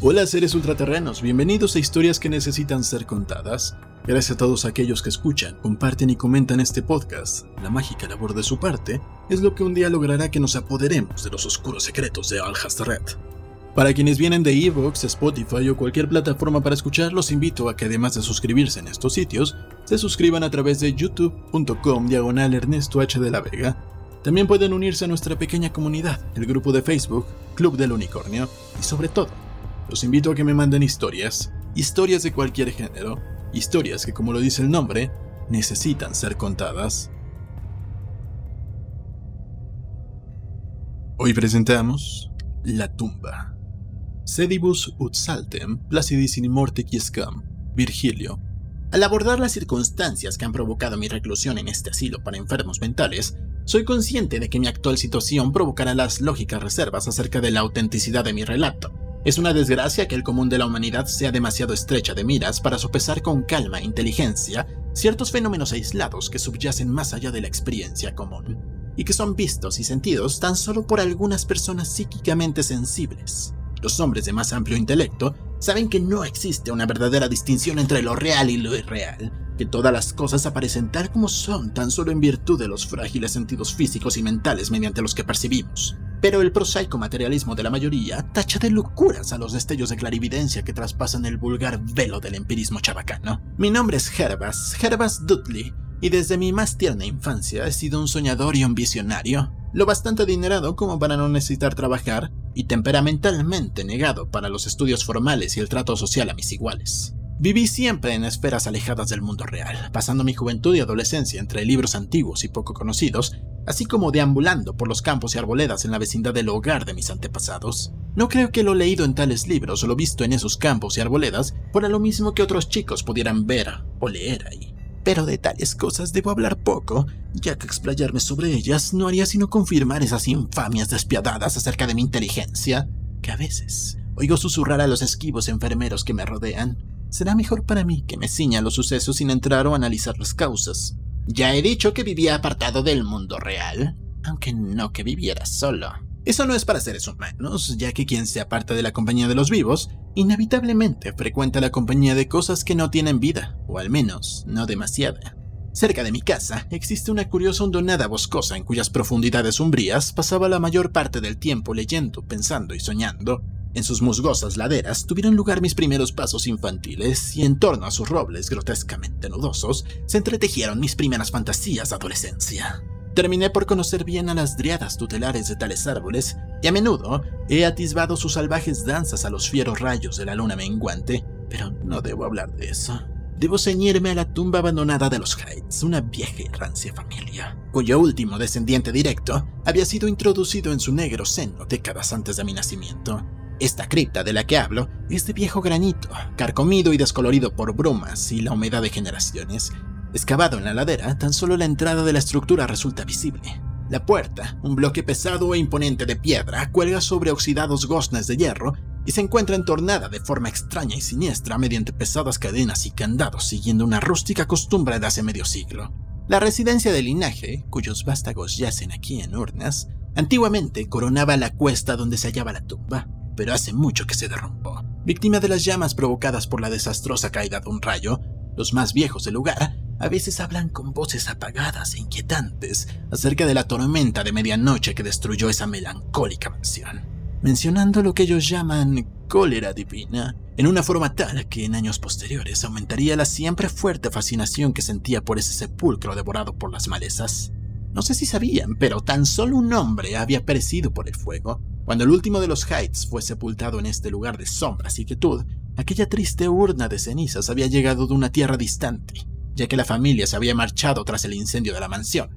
Hola seres ultraterrenos, bienvenidos a historias que necesitan ser contadas. Gracias a todos aquellos que escuchan, comparten y comentan este podcast. La mágica labor de su parte es lo que un día logrará que nos apoderemos de los oscuros secretos de al Red. Para quienes vienen de Evox, Spotify o cualquier plataforma para escuchar, los invito a que además de suscribirse en estos sitios, se suscriban a través de youtube.com diagonal Ernesto H. de la Vega. También pueden unirse a nuestra pequeña comunidad, el grupo de Facebook, Club del Unicornio, y sobre todo, los invito a que me manden historias, historias de cualquier género, historias que como lo dice el nombre, necesitan ser contadas. Hoy presentamos La tumba. Sedibus ut saltem, placidis in morte quiescam, Virgilio. Al abordar las circunstancias que han provocado mi reclusión en este asilo para enfermos mentales, soy consciente de que mi actual situación provocará las lógicas reservas acerca de la autenticidad de mi relato es una desgracia que el común de la humanidad sea demasiado estrecha de miras para sopesar con calma e inteligencia ciertos fenómenos aislados que subyacen más allá de la experiencia común, y que son vistos y sentidos tan solo por algunas personas psíquicamente sensibles. Los hombres de más amplio intelecto saben que no existe una verdadera distinción entre lo real y lo irreal, que todas las cosas aparecen tal como son tan solo en virtud de los frágiles sentidos físicos y mentales mediante los que percibimos. Pero el prosaico materialismo de la mayoría tacha de locuras a los destellos de clarividencia que traspasan el vulgar velo del empirismo chabacano. Mi nombre es Herbas, Herbas Dudley, y desde mi más tierna infancia he sido un soñador y un visionario, lo bastante adinerado como para no necesitar trabajar, y temperamentalmente negado para los estudios formales y el trato social a mis iguales. Viví siempre en esferas alejadas del mundo real, pasando mi juventud y adolescencia entre libros antiguos y poco conocidos, así como deambulando por los campos y arboledas en la vecindad del hogar de mis antepasados. No creo que lo leído en tales libros o lo visto en esos campos y arboledas fuera lo mismo que otros chicos pudieran ver o leer ahí. Pero de tales cosas debo hablar poco, ya que explayarme sobre ellas no haría sino confirmar esas infamias despiadadas acerca de mi inteligencia, que a veces oigo susurrar a los esquivos enfermeros que me rodean será mejor para mí que me ciña los sucesos sin entrar o analizar las causas. Ya he dicho que vivía apartado del mundo real, aunque no que viviera solo. Eso no es para seres humanos, ya que quien se aparta de la compañía de los vivos, inevitablemente frecuenta la compañía de cosas que no tienen vida, o al menos no demasiada. Cerca de mi casa existe una curiosa hondonada boscosa en cuyas profundidades umbrías pasaba la mayor parte del tiempo leyendo, pensando y soñando, en sus musgosas laderas tuvieron lugar mis primeros pasos infantiles y en torno a sus robles grotescamente nudosos se entretejieron mis primeras fantasías de adolescencia. Terminé por conocer bien a las driadas tutelares de tales árboles y a menudo he atisbado sus salvajes danzas a los fieros rayos de la luna menguante, pero no debo hablar de eso. Debo ceñirme a la tumba abandonada de los Heights, una vieja y rancia familia, cuyo último descendiente directo había sido introducido en su negro seno décadas antes de mi nacimiento. Esta cripta de la que hablo es de viejo granito, carcomido y descolorido por brumas y la humedad de generaciones. Excavado en la ladera, tan solo la entrada de la estructura resulta visible. La puerta, un bloque pesado e imponente de piedra, cuelga sobre oxidados goznes de hierro y se encuentra entornada de forma extraña y siniestra mediante pesadas cadenas y candados siguiendo una rústica costumbre de hace medio siglo. La residencia del linaje, cuyos vástagos yacen aquí en urnas, antiguamente coronaba la cuesta donde se hallaba la tumba pero hace mucho que se derrumbó. Víctima de las llamas provocadas por la desastrosa caída de un rayo, los más viejos del lugar a veces hablan con voces apagadas e inquietantes acerca de la tormenta de medianoche que destruyó esa melancólica mansión, mencionando lo que ellos llaman cólera divina, en una forma tal que en años posteriores aumentaría la siempre fuerte fascinación que sentía por ese sepulcro devorado por las malezas. No sé si sabían, pero tan solo un hombre había perecido por el fuego, cuando el último de los Heights fue sepultado en este lugar de sombras y quietud, aquella triste urna de cenizas había llegado de una tierra distante, ya que la familia se había marchado tras el incendio de la mansión.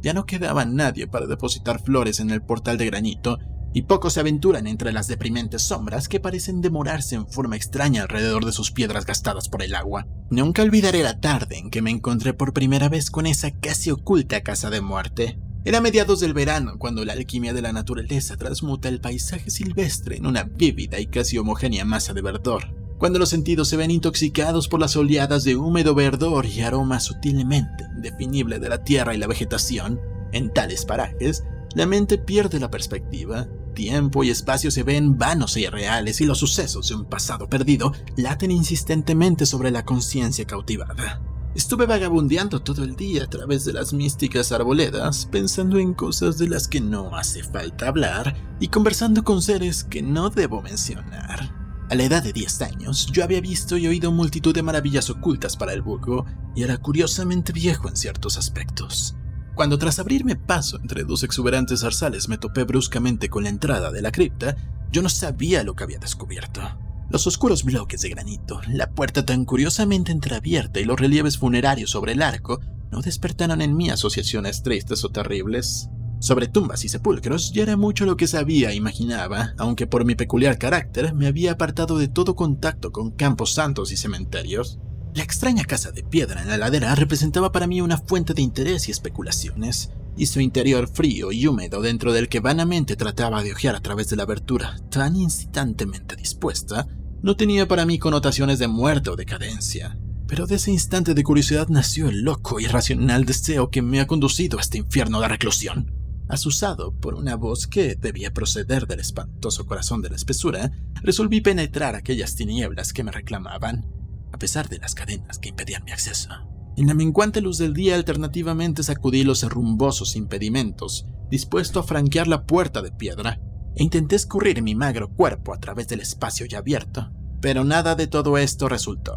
Ya no quedaba nadie para depositar flores en el portal de granito, y pocos se aventuran entre las deprimentes sombras que parecen demorarse en forma extraña alrededor de sus piedras gastadas por el agua. Nunca olvidaré la tarde en que me encontré por primera vez con esa casi oculta casa de muerte. Era mediados del verano cuando la alquimia de la naturaleza transmuta el paisaje silvestre en una vívida y casi homogénea masa de verdor, cuando los sentidos se ven intoxicados por las oleadas de húmedo verdor y aroma sutilmente indefinible de la tierra y la vegetación, en tales parajes, la mente pierde la perspectiva tiempo y espacio se ven vanos e irreales y los sucesos de un pasado perdido laten insistentemente sobre la conciencia cautivada. Estuve vagabundeando todo el día a través de las místicas arboledas, pensando en cosas de las que no hace falta hablar y conversando con seres que no debo mencionar. A la edad de 10 años, yo había visto y oído multitud de maravillas ocultas para el vulgo y era curiosamente viejo en ciertos aspectos. Cuando tras abrirme paso entre dos exuberantes zarzales me topé bruscamente con la entrada de la cripta, yo no sabía lo que había descubierto. Los oscuros bloques de granito, la puerta tan curiosamente entreabierta y los relieves funerarios sobre el arco no despertaron en mí asociaciones tristes o terribles. Sobre tumbas y sepulcros ya era mucho lo que sabía e imaginaba, aunque por mi peculiar carácter me había apartado de todo contacto con campos santos y cementerios. La extraña casa de piedra en la ladera representaba para mí una fuente de interés y especulaciones, y su interior frío y húmedo dentro del que vanamente trataba de ojear a través de la abertura tan incitantemente dispuesta, no tenía para mí connotaciones de muerte o decadencia. Pero de ese instante de curiosidad nació el loco y irracional deseo que me ha conducido a este infierno de reclusión. Asusado por una voz que debía proceder del espantoso corazón de la espesura, resolví penetrar aquellas tinieblas que me reclamaban, a pesar de las cadenas que impedían mi acceso. En la menguante luz del día alternativamente sacudí los rumbosos impedimentos, dispuesto a franquear la puerta de piedra, e intenté escurrir mi magro cuerpo a través del espacio ya abierto, pero nada de todo esto resultó.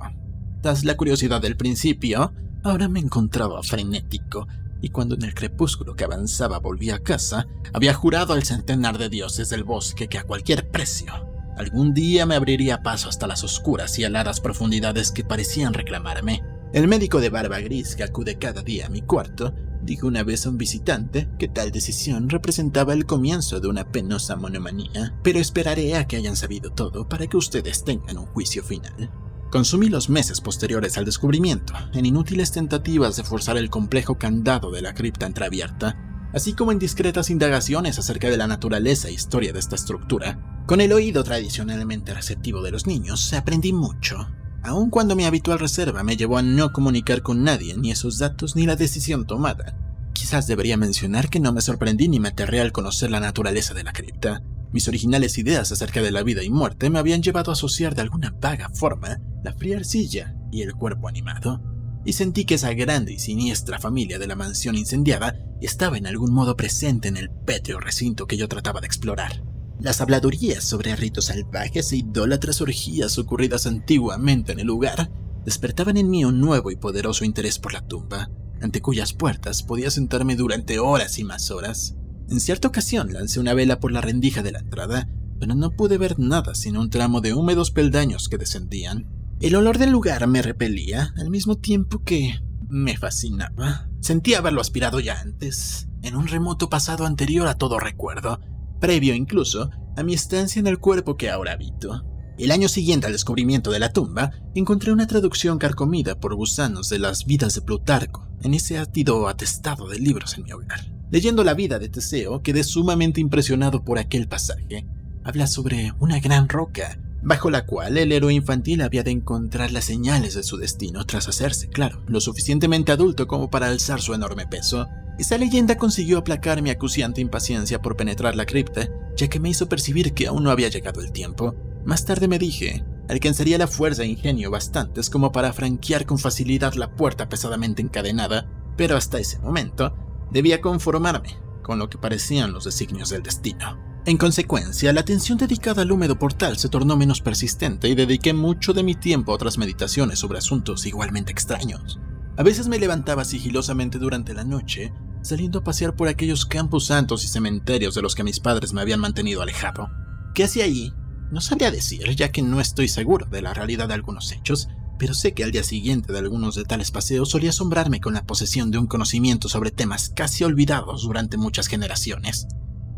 Tras la curiosidad del principio, ahora me encontraba frenético, y cuando en el crepúsculo que avanzaba volví a casa, había jurado al centenar de dioses del bosque que a cualquier precio, algún día me abriría paso hasta las oscuras y heladas profundidades que parecían reclamarme. El médico de barba gris que acude cada día a mi cuarto dijo una vez a un visitante que tal decisión representaba el comienzo de una penosa monomanía, pero esperaré a que hayan sabido todo para que ustedes tengan un juicio final. Consumí los meses posteriores al descubrimiento en inútiles tentativas de forzar el complejo candado de la cripta entreabierta, así como en discretas indagaciones acerca de la naturaleza e historia de esta estructura. Con el oído tradicionalmente receptivo de los niños, aprendí mucho, aun cuando mi habitual reserva me llevó a no comunicar con nadie ni esos datos ni la decisión tomada. Quizás debería mencionar que no me sorprendí ni me aterré al conocer la naturaleza de la cripta. Mis originales ideas acerca de la vida y muerte me habían llevado a asociar de alguna vaga forma la fría arcilla y el cuerpo animado, y sentí que esa grande y siniestra familia de la mansión incendiada estaba en algún modo presente en el pétreo recinto que yo trataba de explorar. Las habladurías sobre ritos salvajes e idólatras orgías ocurridas antiguamente en el lugar despertaban en mí un nuevo y poderoso interés por la tumba, ante cuyas puertas podía sentarme durante horas y más horas. En cierta ocasión lancé una vela por la rendija de la entrada, pero no pude ver nada sino un tramo de húmedos peldaños que descendían. El olor del lugar me repelía, al mismo tiempo que me fascinaba. Sentía haberlo aspirado ya antes, en un remoto pasado anterior a todo recuerdo, previo incluso a mi estancia en el cuerpo que ahora habito. El año siguiente al descubrimiento de la tumba, encontré una traducción carcomida por gusanos de las vidas de Plutarco en ese átido atestado de libros en mi hogar. Leyendo la vida de Teseo, quedé sumamente impresionado por aquel pasaje. Habla sobre una gran roca, bajo la cual el héroe infantil había de encontrar las señales de su destino tras hacerse, claro, lo suficientemente adulto como para alzar su enorme peso esa leyenda consiguió aplacar mi acuciante impaciencia por penetrar la cripta, ya que me hizo percibir que aún no había llegado el tiempo. Más tarde me dije, alcanzaría la fuerza e ingenio bastantes como para franquear con facilidad la puerta pesadamente encadenada, pero hasta ese momento debía conformarme con lo que parecían los designios del destino. En consecuencia, la atención dedicada al húmedo portal se tornó menos persistente y dediqué mucho de mi tiempo a otras meditaciones sobre asuntos igualmente extraños. A veces me levantaba sigilosamente durante la noche, saliendo a pasear por aquellos campos santos y cementerios de los que mis padres me habían mantenido alejado. ¿Qué hacía allí? No sabría decir, ya que no estoy seguro de la realidad de algunos hechos, pero sé que al día siguiente de algunos de tales paseos solía asombrarme con la posesión de un conocimiento sobre temas casi olvidados durante muchas generaciones.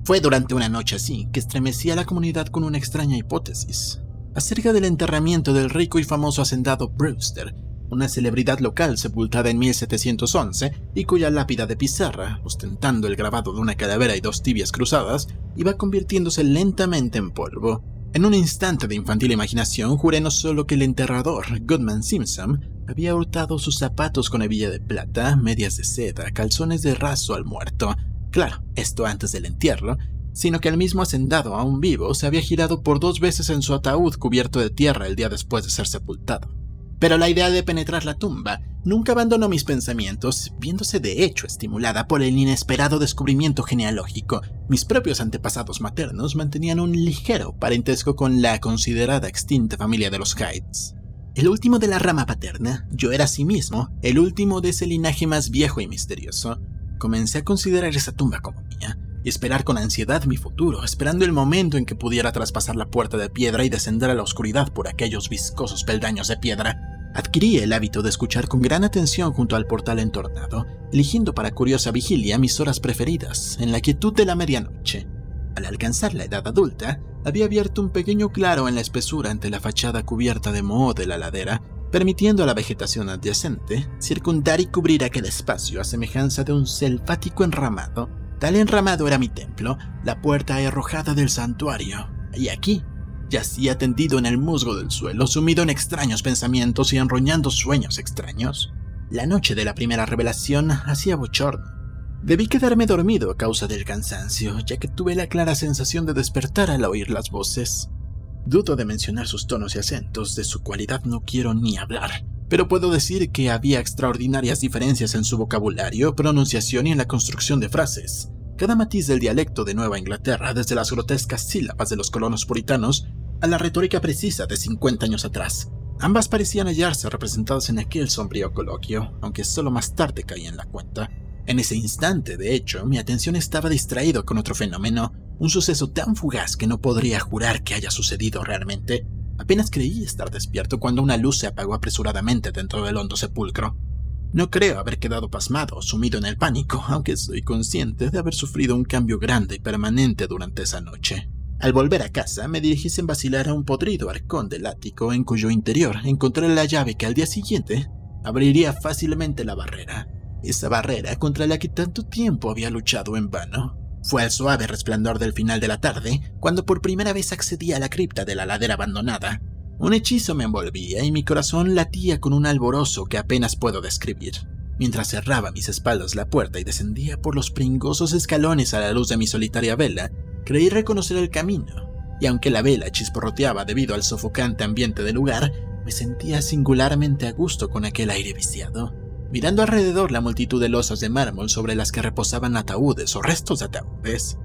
Fue durante una noche así que estremecí a la comunidad con una extraña hipótesis, acerca del enterramiento del rico y famoso hacendado Brewster, una celebridad local sepultada en 1711 y cuya lápida de pizarra, ostentando el grabado de una calavera y dos tibias cruzadas, iba convirtiéndose lentamente en polvo. En un instante de infantil imaginación juré no solo que el enterrador, Goodman Simpson, había hurtado sus zapatos con hebilla de plata, medias de seda, calzones de raso al muerto, claro, esto antes del entierro, sino que el mismo hacendado aún vivo se había girado por dos veces en su ataúd cubierto de tierra el día después de ser sepultado. Pero la idea de penetrar la tumba nunca abandonó mis pensamientos, viéndose de hecho estimulada por el inesperado descubrimiento genealógico. Mis propios antepasados maternos mantenían un ligero parentesco con la considerada extinta familia de los Hydes. El último de la rama paterna, yo era asimismo el último de ese linaje más viejo y misterioso. Comencé a considerar esa tumba como y esperar con ansiedad mi futuro, esperando el momento en que pudiera traspasar la puerta de piedra y descender a la oscuridad por aquellos viscosos peldaños de piedra. Adquirí el hábito de escuchar con gran atención junto al portal entornado, eligiendo para curiosa vigilia mis horas preferidas, en la quietud de la medianoche. Al alcanzar la edad adulta, había abierto un pequeño claro en la espesura ante la fachada cubierta de moho de la ladera, permitiendo a la vegetación adyacente circundar y cubrir aquel espacio a semejanza de un selvático enramado. Tal enramado era mi templo, la puerta arrojada del santuario, y aquí yacía tendido en el musgo del suelo, sumido en extraños pensamientos y enroñando sueños extraños. La noche de la primera revelación hacía bochorno Debí quedarme dormido a causa del cansancio, ya que tuve la clara sensación de despertar al oír las voces. Dudo de mencionar sus tonos y acentos, de su cualidad no quiero ni hablar, pero puedo decir que había extraordinarias diferencias en su vocabulario, pronunciación y en la construcción de frases. Cada matiz del dialecto de Nueva Inglaterra, desde las grotescas sílabas de los colonos puritanos a la retórica precisa de 50 años atrás. Ambas parecían hallarse representadas en aquel sombrío coloquio, aunque solo más tarde caí en la cuenta. En ese instante, de hecho, mi atención estaba distraído con otro fenómeno, un suceso tan fugaz que no podría jurar que haya sucedido realmente. Apenas creí estar despierto cuando una luz se apagó apresuradamente dentro del hondo sepulcro. No creo haber quedado pasmado, sumido en el pánico, aunque soy consciente de haber sufrido un cambio grande y permanente durante esa noche. Al volver a casa, me dirigí sin vacilar a un podrido arcón del ático en cuyo interior encontré la llave que al día siguiente abriría fácilmente la barrera esa barrera contra la que tanto tiempo había luchado en vano. Fue al suave resplandor del final de la tarde cuando por primera vez accedí a la cripta de la ladera abandonada. Un hechizo me envolvía y mi corazón latía con un alborozo que apenas puedo describir. Mientras cerraba mis espaldas la puerta y descendía por los pringosos escalones a la luz de mi solitaria vela, creí reconocer el camino, y aunque la vela chisporroteaba debido al sofocante ambiente del lugar, me sentía singularmente a gusto con aquel aire viciado mirando alrededor la multitud de losas de mármol sobre las que reposaban ataúdes o restos de ataúdes.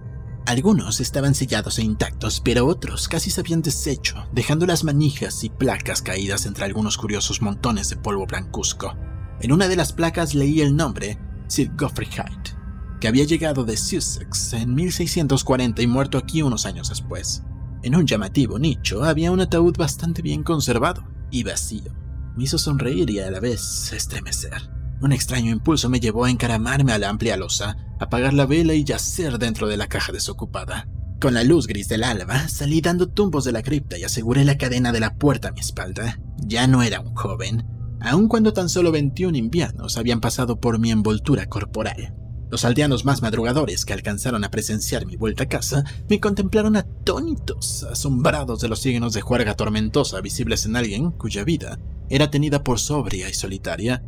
Algunos estaban sellados e intactos, pero otros casi se habían deshecho, dejando las manijas y placas caídas entre algunos curiosos montones de polvo blancuzco. En una de las placas leí el nombre Sir Geoffrey Hyde, que había llegado de Sussex en 1640 y muerto aquí unos años después. En un llamativo nicho había un ataúd bastante bien conservado y vacío, me hizo sonreír y a la vez estremecer. Un extraño impulso me llevó a encaramarme a la amplia losa, apagar la vela y yacer dentro de la caja desocupada. Con la luz gris del alba, salí dando tumbos de la cripta y aseguré la cadena de la puerta a mi espalda. Ya no era un joven, aun cuando tan solo 21 inviernos habían pasado por mi envoltura corporal. Los aldeanos más madrugadores que alcanzaron a presenciar mi vuelta a casa me contemplaron atónitos, asombrados de los signos de juerga tormentosa visibles en alguien cuya vida era tenida por sobria y solitaria.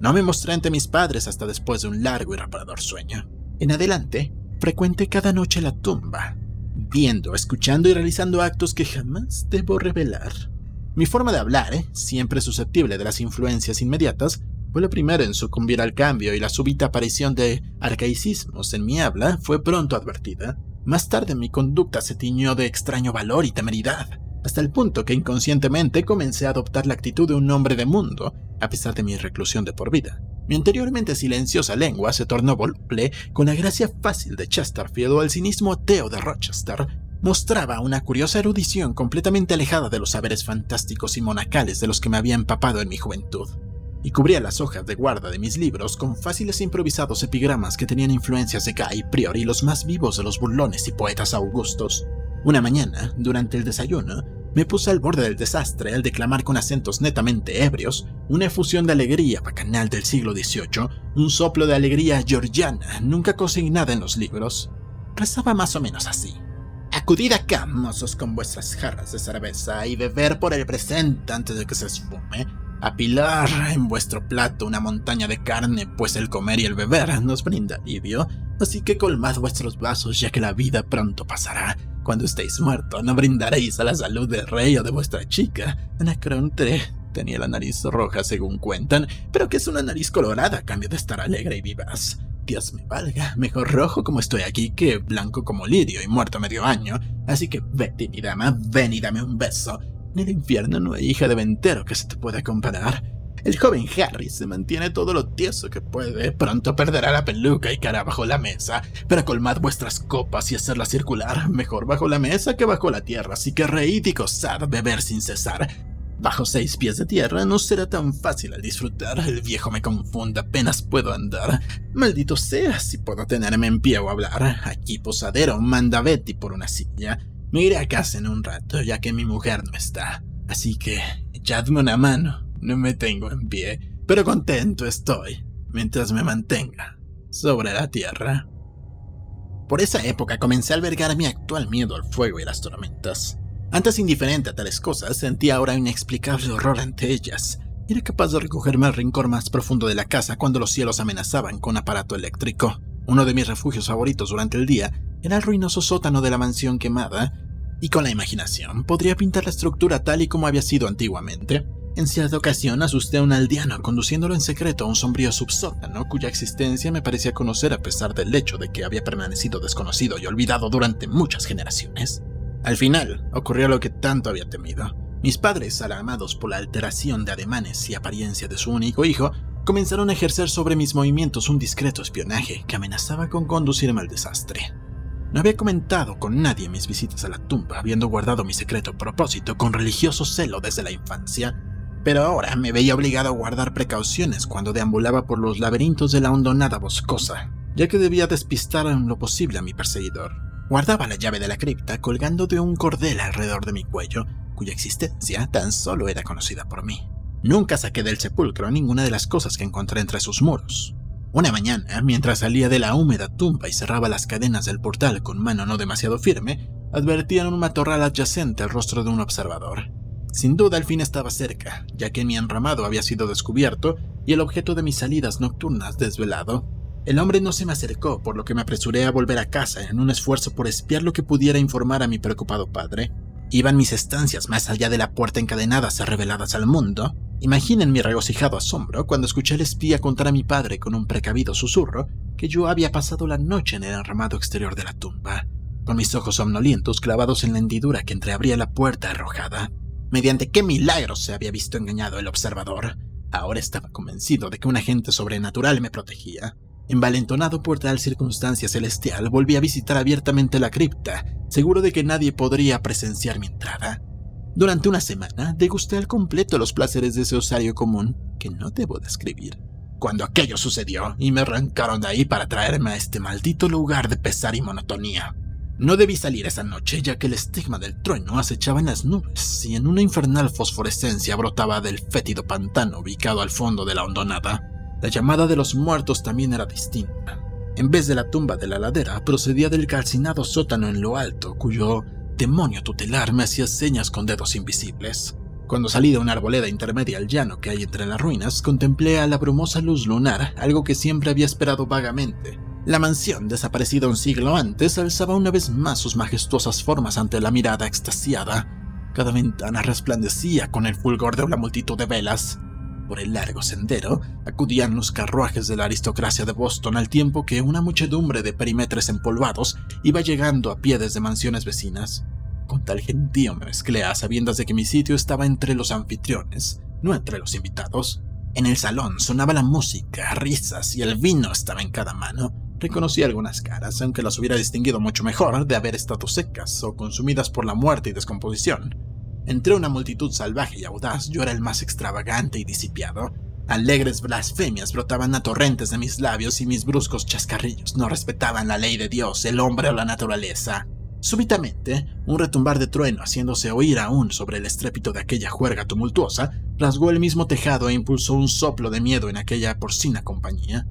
No me mostré ante mis padres hasta después de un largo y reparador sueño. En adelante, frecuenté cada noche la tumba, viendo, escuchando y realizando actos que jamás debo revelar. Mi forma de hablar, ¿eh? siempre susceptible de las influencias inmediatas, fue la primera en sucumbir al cambio y la súbita aparición de arcaicismos en mi habla fue pronto advertida. Más tarde mi conducta se tiñó de extraño valor y temeridad, hasta el punto que inconscientemente comencé a adoptar la actitud de un hombre de mundo, a pesar de mi reclusión de por vida. Mi anteriormente silenciosa lengua se tornó voluble con la gracia fácil de Chesterfield o el cinismo ateo de Rochester. Mostraba una curiosa erudición completamente alejada de los saberes fantásticos y monacales de los que me había empapado en mi juventud y cubría las hojas de guarda de mis libros con fáciles e improvisados epigramas que tenían influencias de Guy Prior y los más vivos de los burlones y poetas augustos. Una mañana, durante el desayuno, me puse al borde del desastre al declamar con acentos netamente ebrios una efusión de alegría bacanal del siglo XVIII, un soplo de alegría georgiana nunca consignada en los libros. Rezaba más o menos así. Acudid acá, mozos, con vuestras jarras de cerveza y beber por el presente antes de que se esfume apilar en vuestro plato una montaña de carne, pues el comer y el beber nos brinda alivio, Así que colmad vuestros vasos ya que la vida pronto pasará. Cuando estéis muertos no brindaréis a la salud del rey o de vuestra chica. Anacronte tenía la nariz roja según cuentan, pero que es una nariz colorada a cambio de estar alegre y vivaz. Dios me valga, mejor rojo como estoy aquí que blanco como lirio y muerto medio año. Así que vete, mi dama, ven y dame un beso. En el infierno no hay hija de ventero que se te pueda comparar. El joven Harry se mantiene todo lo tieso que puede, pronto perderá la peluca y cara bajo la mesa, pero colmad vuestras copas y hacerla circular, mejor bajo la mesa que bajo la tierra, así que reíd y gozad, beber sin cesar. Bajo seis pies de tierra no será tan fácil al disfrutar, el viejo me confunde, apenas puedo andar. Maldito sea si puedo tenerme en pie o hablar. Aquí posadero manda Betty por una silla. Me iré a casa en un rato, ya que mi mujer no está. Así que echadme una mano. No me tengo en pie, pero contento estoy, mientras me mantenga sobre la tierra. Por esa época comencé a albergar mi actual miedo al fuego y las tormentas. Antes indiferente a tales cosas, sentía ahora un inexplicable horror ante ellas. Era capaz de recogerme al rincón más profundo de la casa cuando los cielos amenazaban con aparato eléctrico. Uno de mis refugios favoritos durante el día era el ruinoso sótano de la mansión quemada, y con la imaginación podría pintar la estructura tal y como había sido antiguamente. En cierta ocasión asusté a un aldeano conduciéndolo en secreto a un sombrío subsótano cuya existencia me parecía conocer a pesar del hecho de que había permanecido desconocido y olvidado durante muchas generaciones. Al final, ocurrió lo que tanto había temido. Mis padres, alarmados por la alteración de ademanes y apariencia de su único hijo, comenzaron a ejercer sobre mis movimientos un discreto espionaje que amenazaba con conducirme al desastre. No había comentado con nadie mis visitas a la tumba, habiendo guardado mi secreto propósito con religioso celo desde la infancia, pero ahora me veía obligado a guardar precauciones cuando deambulaba por los laberintos de la hondonada boscosa, ya que debía despistar en lo posible a mi perseguidor. Guardaba la llave de la cripta colgando de un cordel alrededor de mi cuello, cuya existencia tan solo era conocida por mí. Nunca saqué del sepulcro ninguna de las cosas que encontré entre sus muros. Una mañana, mientras salía de la húmeda tumba y cerraba las cadenas del portal con mano no demasiado firme, advertí en un matorral adyacente el rostro de un observador. Sin duda el fin estaba cerca, ya que mi enramado había sido descubierto y el objeto de mis salidas nocturnas desvelado. El hombre no se me acercó, por lo que me apresuré a volver a casa en un esfuerzo por espiar lo que pudiera informar a mi preocupado padre. Iban mis estancias más allá de la puerta encadenadas y reveladas al mundo. Imaginen mi regocijado asombro cuando escuché al espía contar a mi padre con un precavido susurro que yo había pasado la noche en el enramado exterior de la tumba, con mis ojos somnolientos clavados en la hendidura que entreabría la puerta arrojada. Mediante qué milagro se había visto engañado el observador. Ahora estaba convencido de que un agente sobrenatural me protegía. Envalentonado por tal circunstancia celestial, volví a visitar abiertamente la cripta, seguro de que nadie podría presenciar mi entrada. Durante una semana degusté al completo los placeres de ese osario común que no debo describir. Cuando aquello sucedió y me arrancaron de ahí para traerme a este maldito lugar de pesar y monotonía, no debí salir esa noche ya que el estigma del trueno acechaba en las nubes y en una infernal fosforescencia brotaba del fétido pantano ubicado al fondo de la hondonada. La llamada de los muertos también era distinta. En vez de la tumba de la ladera, procedía del calcinado sótano en lo alto, cuyo demonio tutelar me hacía señas con dedos invisibles. Cuando salí de una arboleda intermedia al llano que hay entre las ruinas, contemplé a la brumosa luz lunar, algo que siempre había esperado vagamente, la mansión, desaparecida un siglo antes, alzaba una vez más sus majestuosas formas ante la mirada extasiada. Cada ventana resplandecía con el fulgor de una multitud de velas. Por el largo sendero acudían los carruajes de la aristocracia de Boston al tiempo que una muchedumbre de perimetres empolvados iba llegando a pie desde mansiones vecinas. Con tal gentío me mezclé a sabiendas de que mi sitio estaba entre los anfitriones, no entre los invitados. En el salón sonaba la música, risas y el vino estaba en cada mano. Reconocí algunas caras, aunque las hubiera distinguido mucho mejor de haber estado secas o consumidas por la muerte y descomposición. Entre una multitud salvaje y audaz, yo era el más extravagante y disipiado. Alegres blasfemias brotaban a torrentes de mis labios y mis bruscos chascarrillos no respetaban la ley de Dios, el hombre o la naturaleza. Súbitamente, un retumbar de trueno haciéndose oír aún sobre el estrépito de aquella juerga tumultuosa, rasgó el mismo tejado e impulsó un soplo de miedo en aquella porcina compañía.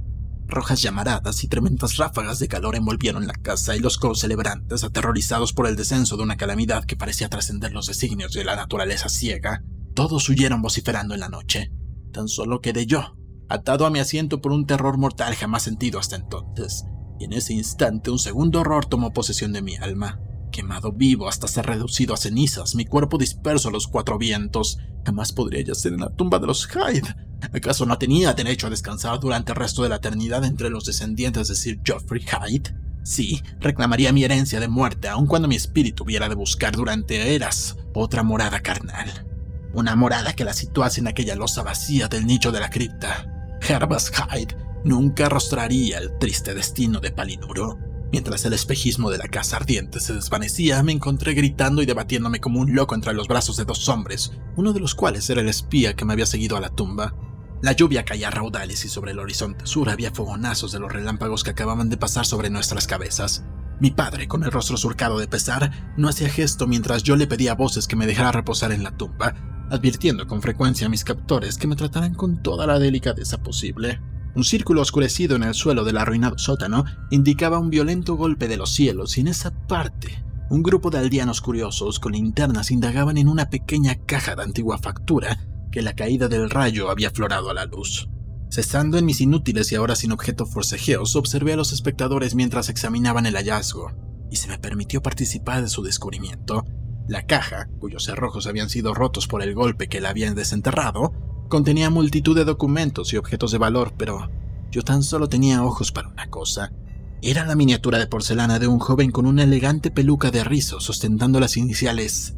Rojas llamaradas y tremendas ráfagas de calor envolvieron la casa y los co-celebrantes, aterrorizados por el descenso de una calamidad que parecía trascender los designios de la naturaleza ciega, todos huyeron vociferando en la noche. Tan solo quedé yo, atado a mi asiento por un terror mortal jamás sentido hasta entonces. y en ese instante un segundo horror tomó posesión de mi alma. Quemado vivo hasta ser reducido a cenizas, mi cuerpo disperso a los cuatro vientos, jamás podría yacer en la tumba de los Hyde. ¿Acaso no tenía derecho a descansar durante el resto de la eternidad entre los descendientes de Sir Geoffrey Hyde? Sí, reclamaría mi herencia de muerte aun cuando mi espíritu hubiera de buscar durante eras otra morada carnal. Una morada que la situase en aquella losa vacía del nicho de la cripta. Herbas Hyde nunca arrostraría el triste destino de Palinuro. Mientras el espejismo de la casa ardiente se desvanecía, me encontré gritando y debatiéndome como un loco entre los brazos de dos hombres, uno de los cuales era el espía que me había seguido a la tumba. La lluvia caía a raudales y sobre el horizonte sur había fogonazos de los relámpagos que acababan de pasar sobre nuestras cabezas. Mi padre, con el rostro surcado de pesar, no hacía gesto mientras yo le pedía voces que me dejara reposar en la tumba, advirtiendo con frecuencia a mis captores que me trataran con toda la delicadeza posible. Un círculo oscurecido en el suelo del arruinado sótano indicaba un violento golpe de los cielos y en esa parte un grupo de aldeanos curiosos con linternas indagaban en una pequeña caja de antigua factura que la caída del rayo había florado a la luz. Cesando en mis inútiles y ahora sin objeto forcejeos, observé a los espectadores mientras examinaban el hallazgo, y se me permitió participar de su descubrimiento. La caja, cuyos cerrojos habían sido rotos por el golpe que la habían desenterrado, Contenía multitud de documentos y objetos de valor, pero yo tan solo tenía ojos para una cosa. Era la miniatura de porcelana de un joven con una elegante peluca de rizo sostentando las iniciales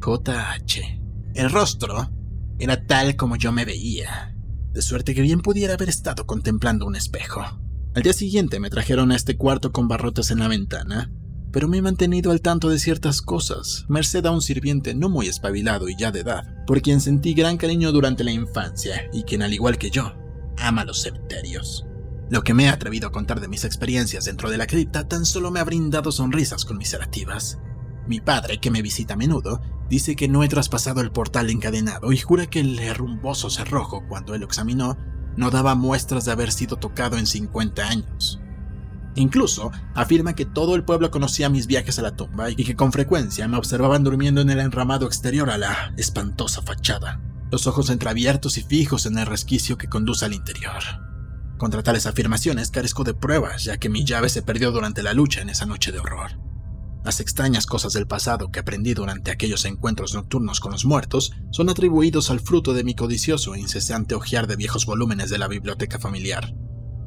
JH. El rostro era tal como yo me veía, de suerte que bien pudiera haber estado contemplando un espejo. Al día siguiente me trajeron a este cuarto con barrotes en la ventana, pero me he mantenido al tanto de ciertas cosas, merced a un sirviente no muy espabilado y ya de edad, por quien sentí gran cariño durante la infancia y quien, al igual que yo, ama los cementerios. Lo que me he atrevido a contar de mis experiencias dentro de la cripta tan solo me ha brindado sonrisas conmiserativas. Mi padre, que me visita a menudo, dice que no he traspasado el portal encadenado y jura que el herrumboso cerrojo, cuando él lo examinó, no daba muestras de haber sido tocado en 50 años. Incluso afirma que todo el pueblo conocía mis viajes a la tumba y que con frecuencia me observaban durmiendo en el enramado exterior a la espantosa fachada, los ojos entreabiertos y fijos en el resquicio que conduce al interior. Contra tales afirmaciones carezco de pruebas, ya que mi llave se perdió durante la lucha en esa noche de horror. Las extrañas cosas del pasado que aprendí durante aquellos encuentros nocturnos con los muertos son atribuidos al fruto de mi codicioso e incesante ojear de viejos volúmenes de la biblioteca familiar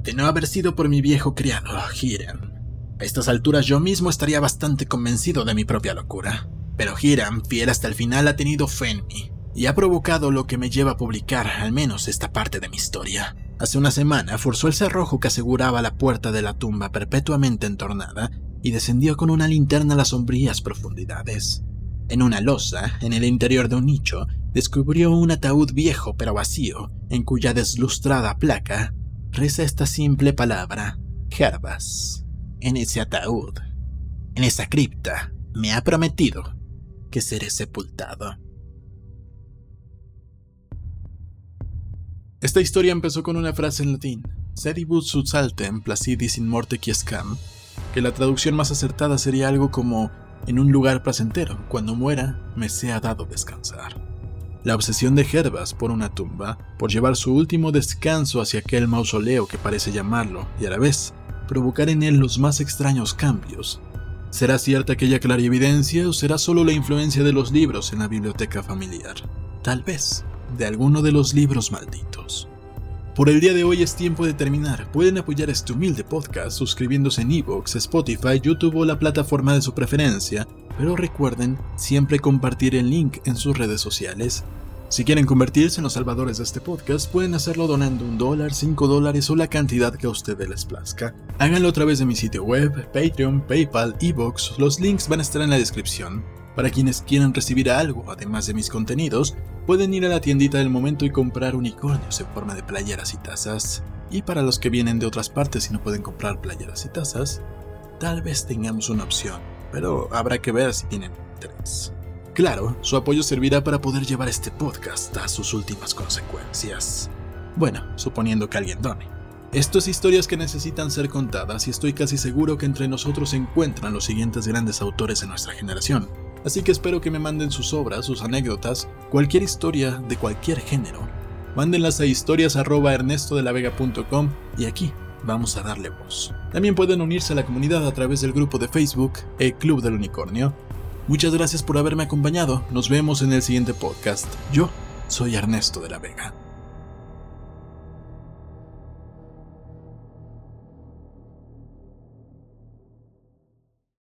de no haber sido por mi viejo criado, Hiram. A estas alturas yo mismo estaría bastante convencido de mi propia locura. Pero Hiram, fiel hasta el final, ha tenido fe en mí y ha provocado lo que me lleva a publicar al menos esta parte de mi historia. Hace una semana forzó el cerrojo que aseguraba la puerta de la tumba perpetuamente entornada y descendió con una linterna a las sombrías profundidades. En una losa, en el interior de un nicho, descubrió un ataúd viejo pero vacío, en cuya deslustrada placa reza esta simple palabra, Jarbas, en ese ataúd, en esa cripta, me ha prometido que seré sepultado. Esta historia empezó con una frase en latín, sedibus sut saltem placidis in morte quiescam, que la traducción más acertada sería algo como en un lugar placentero, cuando muera, me sea dado descansar. La obsesión de Gervas por una tumba, por llevar su último descanso hacia aquel mausoleo que parece llamarlo, y a la vez provocar en él los más extraños cambios. ¿Será cierta aquella clarividencia o será solo la influencia de los libros en la biblioteca familiar? Tal vez, de alguno de los libros malditos. Por el día de hoy es tiempo de terminar. Pueden apoyar este humilde podcast suscribiéndose en Evox, Spotify, YouTube o la plataforma de su preferencia pero recuerden siempre compartir el link en sus redes sociales. Si quieren convertirse en los salvadores de este podcast, pueden hacerlo donando un dólar, cinco dólares o la cantidad que a ustedes les plazca. Háganlo a través de mi sitio web, Patreon, PayPal, Evox, los links van a estar en la descripción. Para quienes quieran recibir algo, además de mis contenidos, pueden ir a la tiendita del momento y comprar unicornios en forma de playeras y tazas. Y para los que vienen de otras partes y no pueden comprar playeras y tazas, tal vez tengamos una opción pero habrá que ver si tienen interés. Claro, su apoyo servirá para poder llevar este podcast a sus últimas consecuencias. Bueno, suponiendo que alguien done. Esto es historias que necesitan ser contadas y estoy casi seguro que entre nosotros se encuentran los siguientes grandes autores de nuestra generación. Así que espero que me manden sus obras, sus anécdotas, cualquier historia de cualquier género. Mándenlas a historias.ernestodelavega.com y aquí vamos a darle voz. También pueden unirse a la comunidad a través del grupo de Facebook, el Club del Unicornio. Muchas gracias por haberme acompañado, nos vemos en el siguiente podcast. Yo soy Ernesto de la Vega.